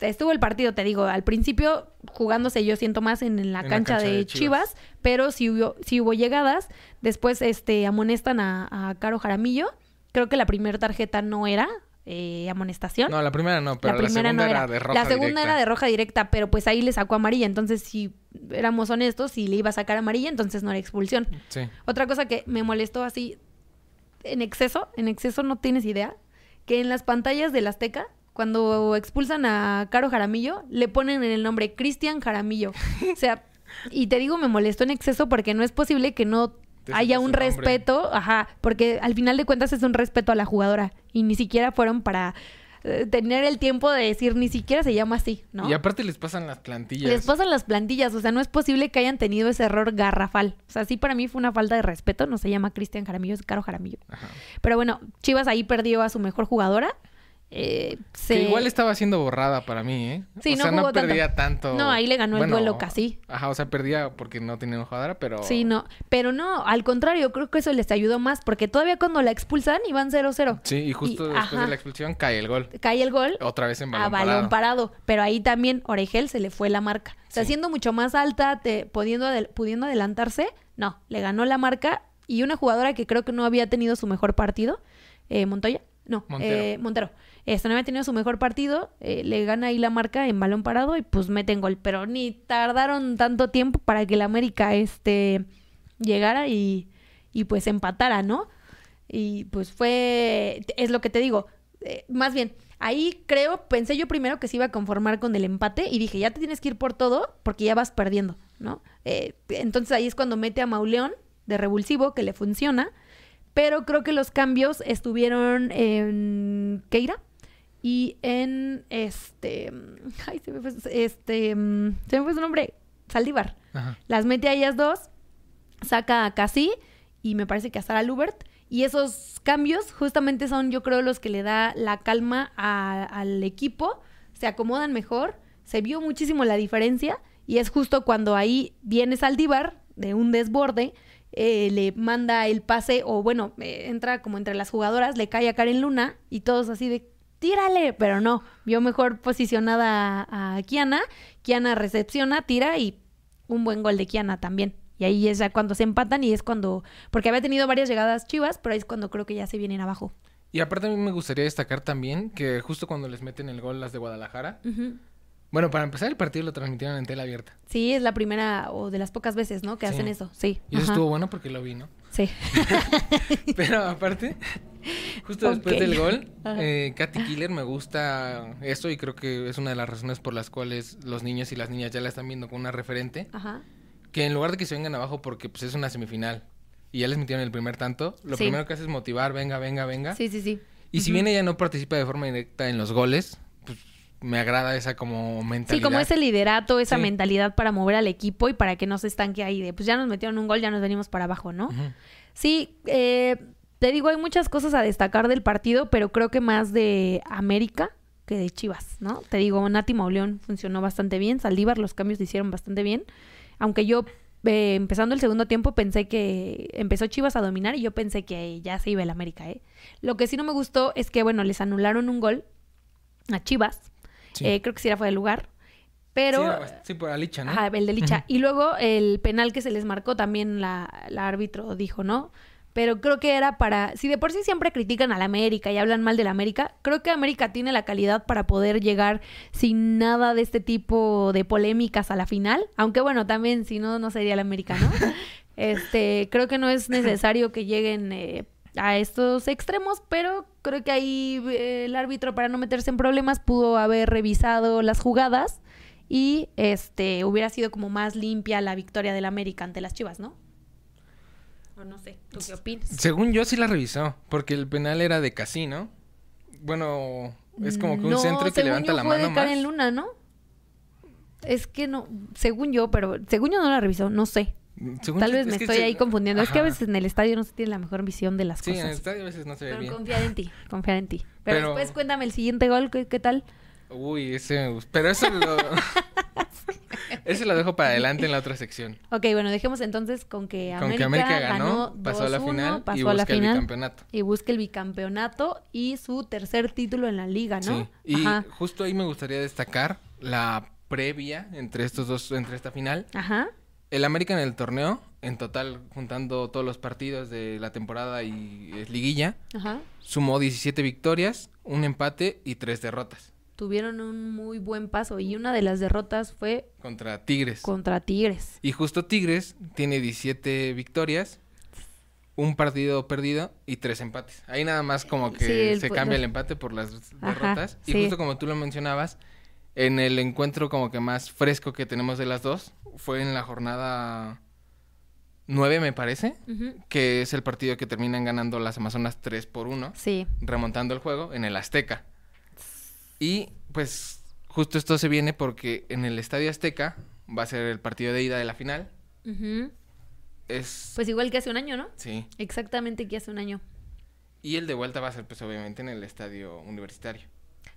estuvo el partido, te digo, al principio jugándose yo siento más en, la, cancha, de, Chivas, pero si hubo, si hubo llegadas, después este amonestan a, a Caro Jaramillo, creo que la primera tarjeta no era, eh, amonestación. No, la primera no, pero la, segunda era. de roja La segunda era de roja directa, pero pues ahí le sacó amarilla. Entonces, si éramos honestos, si le iba a sacar amarilla, entonces no era expulsión. Sí. Otra cosa que me molestó así en exceso, en exceso no tienes idea, que en las pantallas del Azteca, cuando expulsan a Caro Jaramillo, le ponen en el nombre Cristian Jaramillo. o sea, y te digo, me molestó en exceso porque no es posible que no haya un respeto, ajá, porque al final de cuentas es un respeto a la jugadora y ni siquiera fueron para eh, tener el tiempo de decir ni siquiera se llama así, ¿no? Y aparte les pasan las plantillas. Les pasan las plantillas, o sea, no es posible que hayan tenido ese error garrafal. O sea, sí para mí fue una falta de respeto, no se llama Cristian Jaramillo, es Caro Jaramillo. Pero bueno, Chivas ahí perdió a su mejor jugadora eh, que igual estaba siendo borrada para mí, ¿eh? Sí, o sea, no, perdía tanto. No, ahí le ganó el duelo casi. Ajá, o sea, perdía porque no tenía jugadora, pero... Sí, no. Pero no, al contrario, creo que eso les ayudó más porque todavía cuando la expulsan iban 0-0. Sí, y justo después de la expulsión cae el gol. Cae el gol. Otra vez en balón A balón parado. Pero ahí también Oregel se le fue la marca. O sea, siendo mucho más alta, te, pudiendo, pudiendo adelantarse, no, le ganó la marca y una jugadora que creo que no había tenido su mejor partido, eh, Montoya. No, Montero. Eh, Montero este, no había tenido su mejor partido, eh, le gana ahí la marca en balón parado y pues meten gol. Pero ni tardaron tanto tiempo para que el América este, llegara y, y pues empatara, ¿no? Y pues fue, es lo que te digo, eh, más bien, ahí creo, pensé yo primero que se iba a conformar con el empate y dije, ya te tienes que ir por todo porque ya vas perdiendo, ¿no? Eh, entonces ahí es cuando mete a Mauleón de revulsivo, que le funciona, pero creo que los cambios estuvieron en Keira y en este, ay, se me fue, este, se me fue su nombre, Saldívar. Las mete a ellas dos, saca a Casi y me parece que a Sara Lubert. Y esos cambios justamente son, yo creo, los que le da la calma al equipo. Se acomodan mejor. Se vio muchísimo la diferencia. Y es justo cuando ahí viene Saldívar de un desborde. Eh, le manda el pase, o bueno, eh, entra como entre las jugadoras, le cae a Karen Luna y todos así de tírale, pero no, vio mejor posicionada a, a Kiana, Kiana recepciona, tira y un buen gol de Kiana también. Y ahí es ya cuando se empatan y es cuando, porque había tenido varias llegadas chivas, pero ahí es cuando creo que ya se vienen abajo. Y aparte a mí me gustaría destacar también que justo cuando les meten el gol las de Guadalajara, bueno, para empezar el partido lo transmitieron en tela abierta. Sí, es la primera o de las pocas veces, ¿no? Que hacen eso, sí. Y eso estuvo bueno porque lo vi, ¿no? Sí. Pero aparte, justo después del gol, eh, Katy Killer me gusta eso y creo que es una de las razones por las cuales los niños y las niñas ya la están viendo como una referente. Ajá que en lugar de que se vengan abajo porque pues es una semifinal y ya les metieron el primer tanto, lo primero que hace es motivar, venga, venga, venga. Sí, sí, sí. Y si bien ella no participa de forma directa en los goles, me agrada esa como mentalidad. Sí, como ese liderato, esa mentalidad para mover al equipo y para que no se estanque ahí de, pues ya nos metieron un gol, ya nos venimos para abajo, ¿no? Sí, eh, te digo, hay muchas cosas a destacar del partido, pero creo que más de América que de Chivas, ¿no? Te digo, Nati Mauleón funcionó bastante bien, Saldívar los cambios se hicieron bastante bien aunque yo eh, empezando el segundo tiempo pensé que empezó Chivas a dominar y yo pensé que ya se iba el América, ¿eh? Lo que sí no me gustó es que, bueno, les anularon un gol a Chivas. Eh, creo que sí era fue del lugar. Pero... Sí, por Alicha, ¿no? Ajá, el de Licha. Y luego el penal que se les marcó también la, la árbitro dijo, ¿no? pero creo que era para, si de por sí siempre critican a la América y hablan mal de la América, creo que América tiene la calidad para poder llegar sin nada de este tipo de polémicas a la final, aunque bueno, también si no, no sería la América, ¿no? este, creo que no es necesario que lleguen eh, a estos extremos, pero creo que ahí eh, el árbitro para no meterse en problemas pudo haber revisado las jugadas y este hubiera sido como más limpia la victoria del América ante las Chivas, ¿no? O no sé, ¿tú qué opinas? Según yo sí la revisó, porque el penal era de casino. Bueno, es como que un centro que levanta la mano de Karen Luna, ¿no? Es que no, según yo, pero según yo no la revisó, no sé. Tal vez me estoy ahí confundiendo. Es que a veces en el estadio no se tiene la mejor visión de las cosas. Sí, en el estadio a veces no se ve pero confiar en ti, confiar en ti. Pero, después cuéntame el siguiente gol, ¿qué, qué tal? Uy, ese Pero eso lo... Ese lo dejo para adelante en la otra sección. Ok, bueno, dejemos entonces con que América, con que América ganó, pasó a la final pasó y busca a la final, el bicampeonato. Y busca el bicampeonato y su tercer título en la liga, ¿no? Sí. Y justo ahí me gustaría destacar la previa entre estos dos, entre esta final. Ajá. El América en el torneo, en total, juntando todos los partidos de la temporada y liguilla, Ajá. sumó 17 victorias, un empate y tres derrotas tuvieron un muy buen paso y una de las derrotas fue contra Tigres. Contra Tigres. Y justo Tigres tiene 17 victorias, un partido perdido y tres empates. Ahí nada más como que se cambia el empate por las derrotas. Y justo como tú lo mencionabas, en el encuentro como que más fresco que tenemos de las dos fue en la jornada 9 me parece, que es el partido que terminan ganando las Amazonas 3 por 1, sí. remontando el juego en el Azteca. Y pues justo esto se viene porque en el Estadio Azteca va a ser el partido de ida de la final. Es... Pues igual que hace un año, ¿no? Sí. Exactamente que hace un año. Y el de vuelta va a ser pues obviamente en el Estadio Universitario.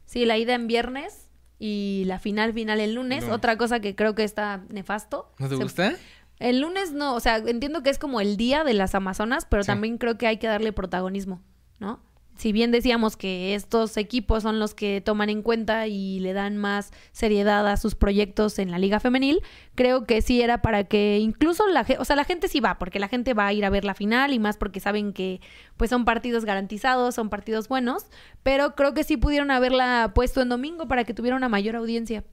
Sí, la ida en viernes y la final final el lunes. Otra cosa que creo que está nefasto. ¿No te gusta? El lunes no, o sea, entiendo que es como el día de las Amazonas, pero también creo que hay que darle protagonismo, ¿no? Si bien decíamos que estos equipos son los que toman en cuenta y le dan más seriedad a sus proyectos en la liga femenil, creo que sí era para que incluso la gente, o sea, la gente sí va, porque la gente va a ir a ver la final y más porque saben que pues son partidos garantizados, son partidos buenos, pero creo que sí pudieron haberla puesto en domingo para que tuviera una mayor audiencia.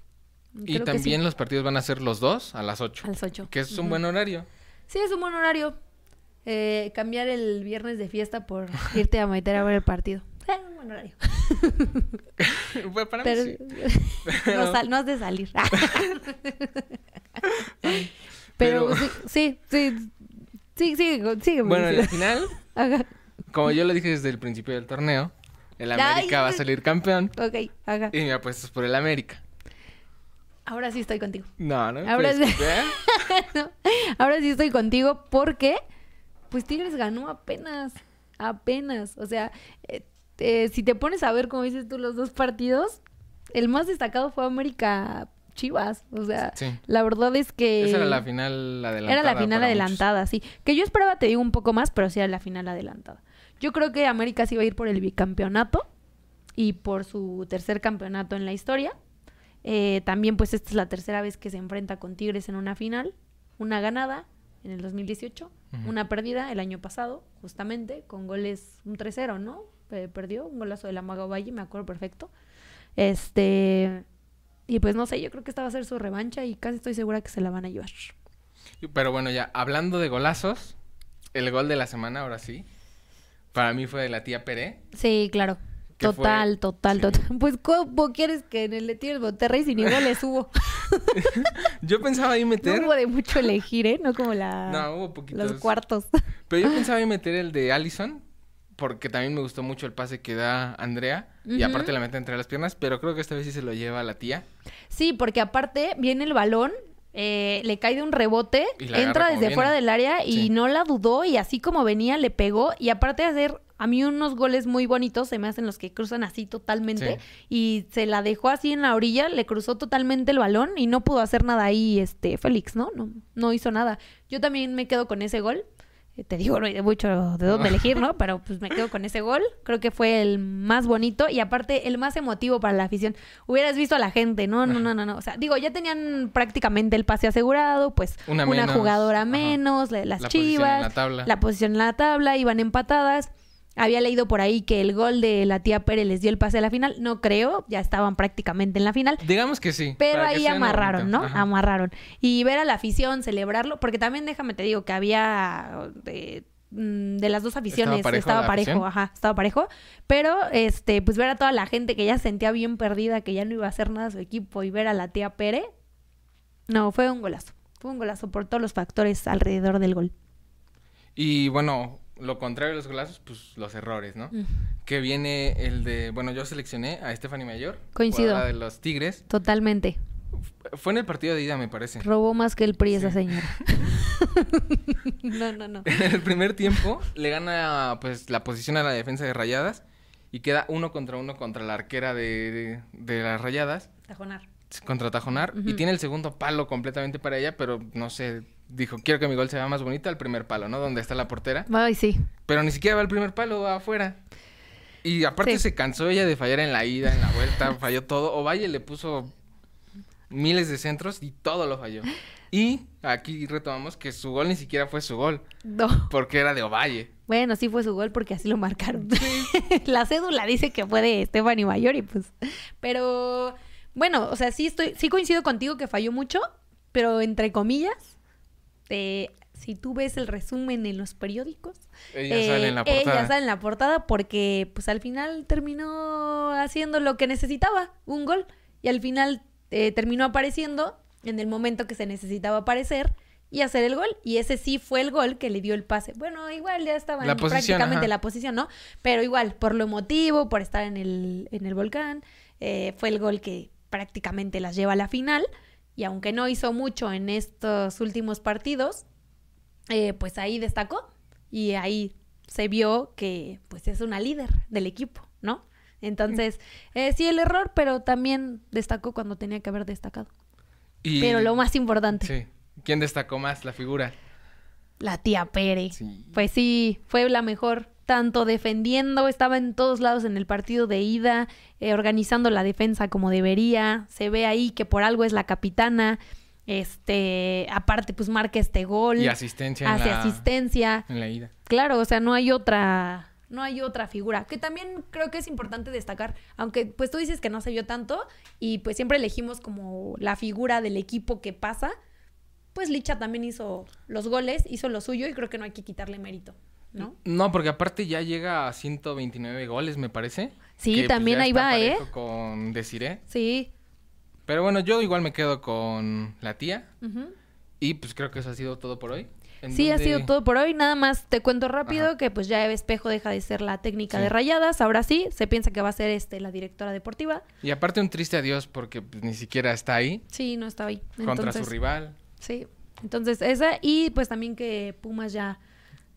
y también los partidos van a ser los dos a las 8. A las 8. Que es un buen horario. Sí, es un buen horario eh, cambiar el viernes de fiesta por irte a meter a ver el partido. Eh, horario. Para mí sí. no, sal, no has de salir. Pero, sí, sí, sí, sí, sigue, sigue. Bueno, en la final, como yo lo dije desde el principio del torneo, el América va a salir campeón. Ok, haga. Y me apuestas por el América. Ahora sí estoy contigo. No, no. Ahora, pues, sí... no, ahora sí estoy contigo porque, pues Tigres ganó apenas, apenas. O sea, eh, eh, si te pones a ver, como dices tú, los dos partidos, el más destacado fue América Chivas. O sea, Sí. la verdad es que... Esa era la final adelantada. Era la final adelantada, sí. Que yo esperaba, te digo, un poco más, pero sí era la final adelantada. Yo creo que América sí va a ir por el bicampeonato y por su tercer campeonato en la historia. Eh, también, pues, esta es la tercera vez que se enfrenta con Tigres en una final. Una ganada en el 2018, Ujú. una perdida el año pasado, justamente, con goles, un 3-0, ¿no? Eh, perdió, un golazo de la Maga Valle, me acuerdo perfecto. Este... Y pues no sé, yo creo que esta va a ser su revancha y casi estoy segura que se la van a llevar. Pero bueno, ya, hablando de golazos, el gol de la semana, ahora sí. Para mí fue de la tía Pérez. Sí, claro. ¿Qué Total, fue? total, Sí. total. Pues, ¿cómo quieres que en el de Tigres Monterrey sin iguales hubo? Yo pensaba ahí No meter. hubo de mucho elegir, ¿eh? No como la... No, hubo poquitos. los cuartos. Pero yo pensaba en meter el de Allison, porque también me gustó mucho el pase que da Andrea. Y aparte la mete entre las piernas, pero creo que esta vez sí se lo lleva la tía. Sí, porque aparte viene el balón, eh, le cae de un rebote, entra desde viene. fuera del área y Sí. no la dudó y así como venía le pegó y aparte de hacer a mí unos goles muy bonitos se me hacen los que cruzan así totalmente y se la dejó así en la orilla, le cruzó totalmente el balón y no pudo hacer nada ahí este Félix, ¿no? No no hizo nada. Yo también me quedo con ese gol. Eh, Te digo, no hay mucho de dónde elegir, ¿no? Pero pues me quedo con ese gol. Creo que fue el más bonito y aparte el más emotivo para la afición. Hubieras visto a la gente, no, no, no, no, no. O sea, digo, ya tenían prácticamente el pase asegurado, pues Una una, menos, jugadora menos, la- las La posición en chivas, la tabla. la posición en la tabla, iban empatadas. Había leído por ahí que el gol de la tía Pérez les dio el pase a la final. No creo, ya estaban prácticamente en la final. Digamos que sí. Pero ahí amarraron. ¿no? Ajá. Amarraron. Y ver a la afición celebrarlo, porque también déjame te digo que había de, mm, de las dos aficiones, ¿Estaba estaba parejo ajá, estaba parejo, pero este pues ver a toda la gente que ya se sentía bien perdida, que ya no iba a hacer nada a su equipo y ver a la tía Pere, no, fue un golazo. Fue un golazo por todos los factores alrededor del gol. Y bueno, lo contrario de los golazos, pues los errores, ¿no? Mm. Que viene el de, bueno, yo seleccioné a Stephanie Mayor. Coincido. de los Tigres. Totalmente. Fue en el partido de ida, me parece. Robó más que el PRI esa señora. no, no, no. En el primer tiempo le gana pues la posición a la defensa de Rayadas y queda uno contra uno contra la arquera de, de, de las Rayadas, Tajonar. Contra Tajonar, y tiene el segundo palo completamente para ella, pero no sé, dijo, quiero que mi gol sea más bonito al primer palo, ¿no? Donde está la portera, Ay, sí. pero ni siquiera va al primer palo, va afuera. Y aparte Sí. se cansó ella de fallar en la ida, en la vuelta, falló todo. Ovalle le puso miles de centros y todo lo falló. Y aquí retomamos que su gol ni siquiera fue su gol, No. porque era de Ovalle. Bueno, sí fue su gol porque así lo marcaron. la cédula dice que fue de Stephanie Mayor y pues. Pero bueno, o sea, sí estoy, sí coincido contigo que falló mucho, pero entre comillas, eh, si tú ves el resumen en los periódicos, Ella eh, sale en la portada. ella sale en la portada porque pues al final terminó haciendo lo que necesitaba, un gol, y al final eh, terminó apareciendo en el momento que se necesitaba aparecer y hacer el gol. Y ese sí fue el gol que le dio el pase. Bueno, igual ya estaba La en posición, prácticamente ajá. la posición, ¿no? Pero igual, por lo emotivo, por estar en el, en el volcán, eh, fue el gol que prácticamente las lleva a la final. Y aunque no hizo mucho en estos últimos partidos, eh, pues ahí destacó y ahí se vio que pues es una líder del equipo, ¿no? Entonces, eh, sí el error, pero también destacó cuando tenía que haber destacado. Y- Pero lo más importante, Sí. ¿Quién destacó más la figura? la tía Pere. Sí. Pues sí, fue la mejor, tanto defendiendo, estaba en todos lados en el partido de ida, eh, organizando la defensa como debería, se ve ahí que por algo es la capitana, este, aparte pues marca este gol, Y asistencia en hace la, asistencia, en la ida. Claro, o sea, no hay otra, no hay otra figura. Que también creo que es importante destacar, aunque pues tú dices que no se vio tanto y pues siempre elegimos como la figura del equipo que pasa, pues Licha también hizo los goles, hizo lo suyo y creo que no hay que quitarle mérito, ¿no? No, porque aparte ya llega a 129 goles, me parece. Sí, que, pues, también ahí está va, ¿eh? Con Desiree. Sí. Pero bueno, yo igual me quedo con la tía. Y pues creo que eso ha sido todo por hoy. ¿En Sí, ha sido todo por hoy. Nada más te cuento rápido Ajá. que pues ya Eva Espejo deja de ser la técnica Sí. de rayadas. Ahora sí, se piensa que va a ser este la directora deportiva. Y aparte un triste adiós porque pues, ni siquiera está ahí Sí, no estaba ahí. contra su rival. Sí. Entonces, esa. Y pues también que Pumas ya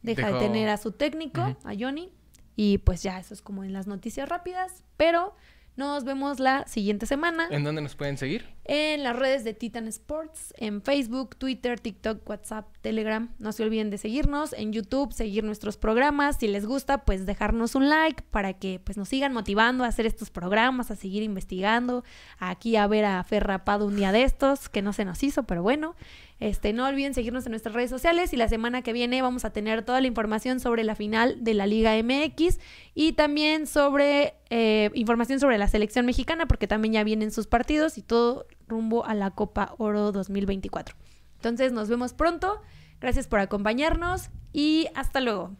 deja Dejó- de tener a su técnico, a Johnny. Y pues ya, eso es como en las noticias rápidas. Pero nos vemos la siguiente semana. ¿En dónde nos pueden seguir? en las redes de Titan Sports, en Facebook, Twitter, TikTok, WhatsApp, Telegram. No se olviden de seguirnos en YouTube, seguir nuestros programas. Si les gusta, pues dejarnos un like para que pues nos sigan motivando a hacer estos programas, a seguir investigando, aquí a ver a Fer Rapado un día de estos, que no se nos hizo, pero bueno. Este, no olviden seguirnos en nuestras redes sociales y la semana que viene vamos a tener toda la información sobre la final de la Liga MX y también sobre eh, información sobre la selección mexicana porque también ya vienen sus partidos y todo rumbo a la Copa Oro 2024. Entonces nos vemos pronto, gracias por acompañarnos y hasta luego.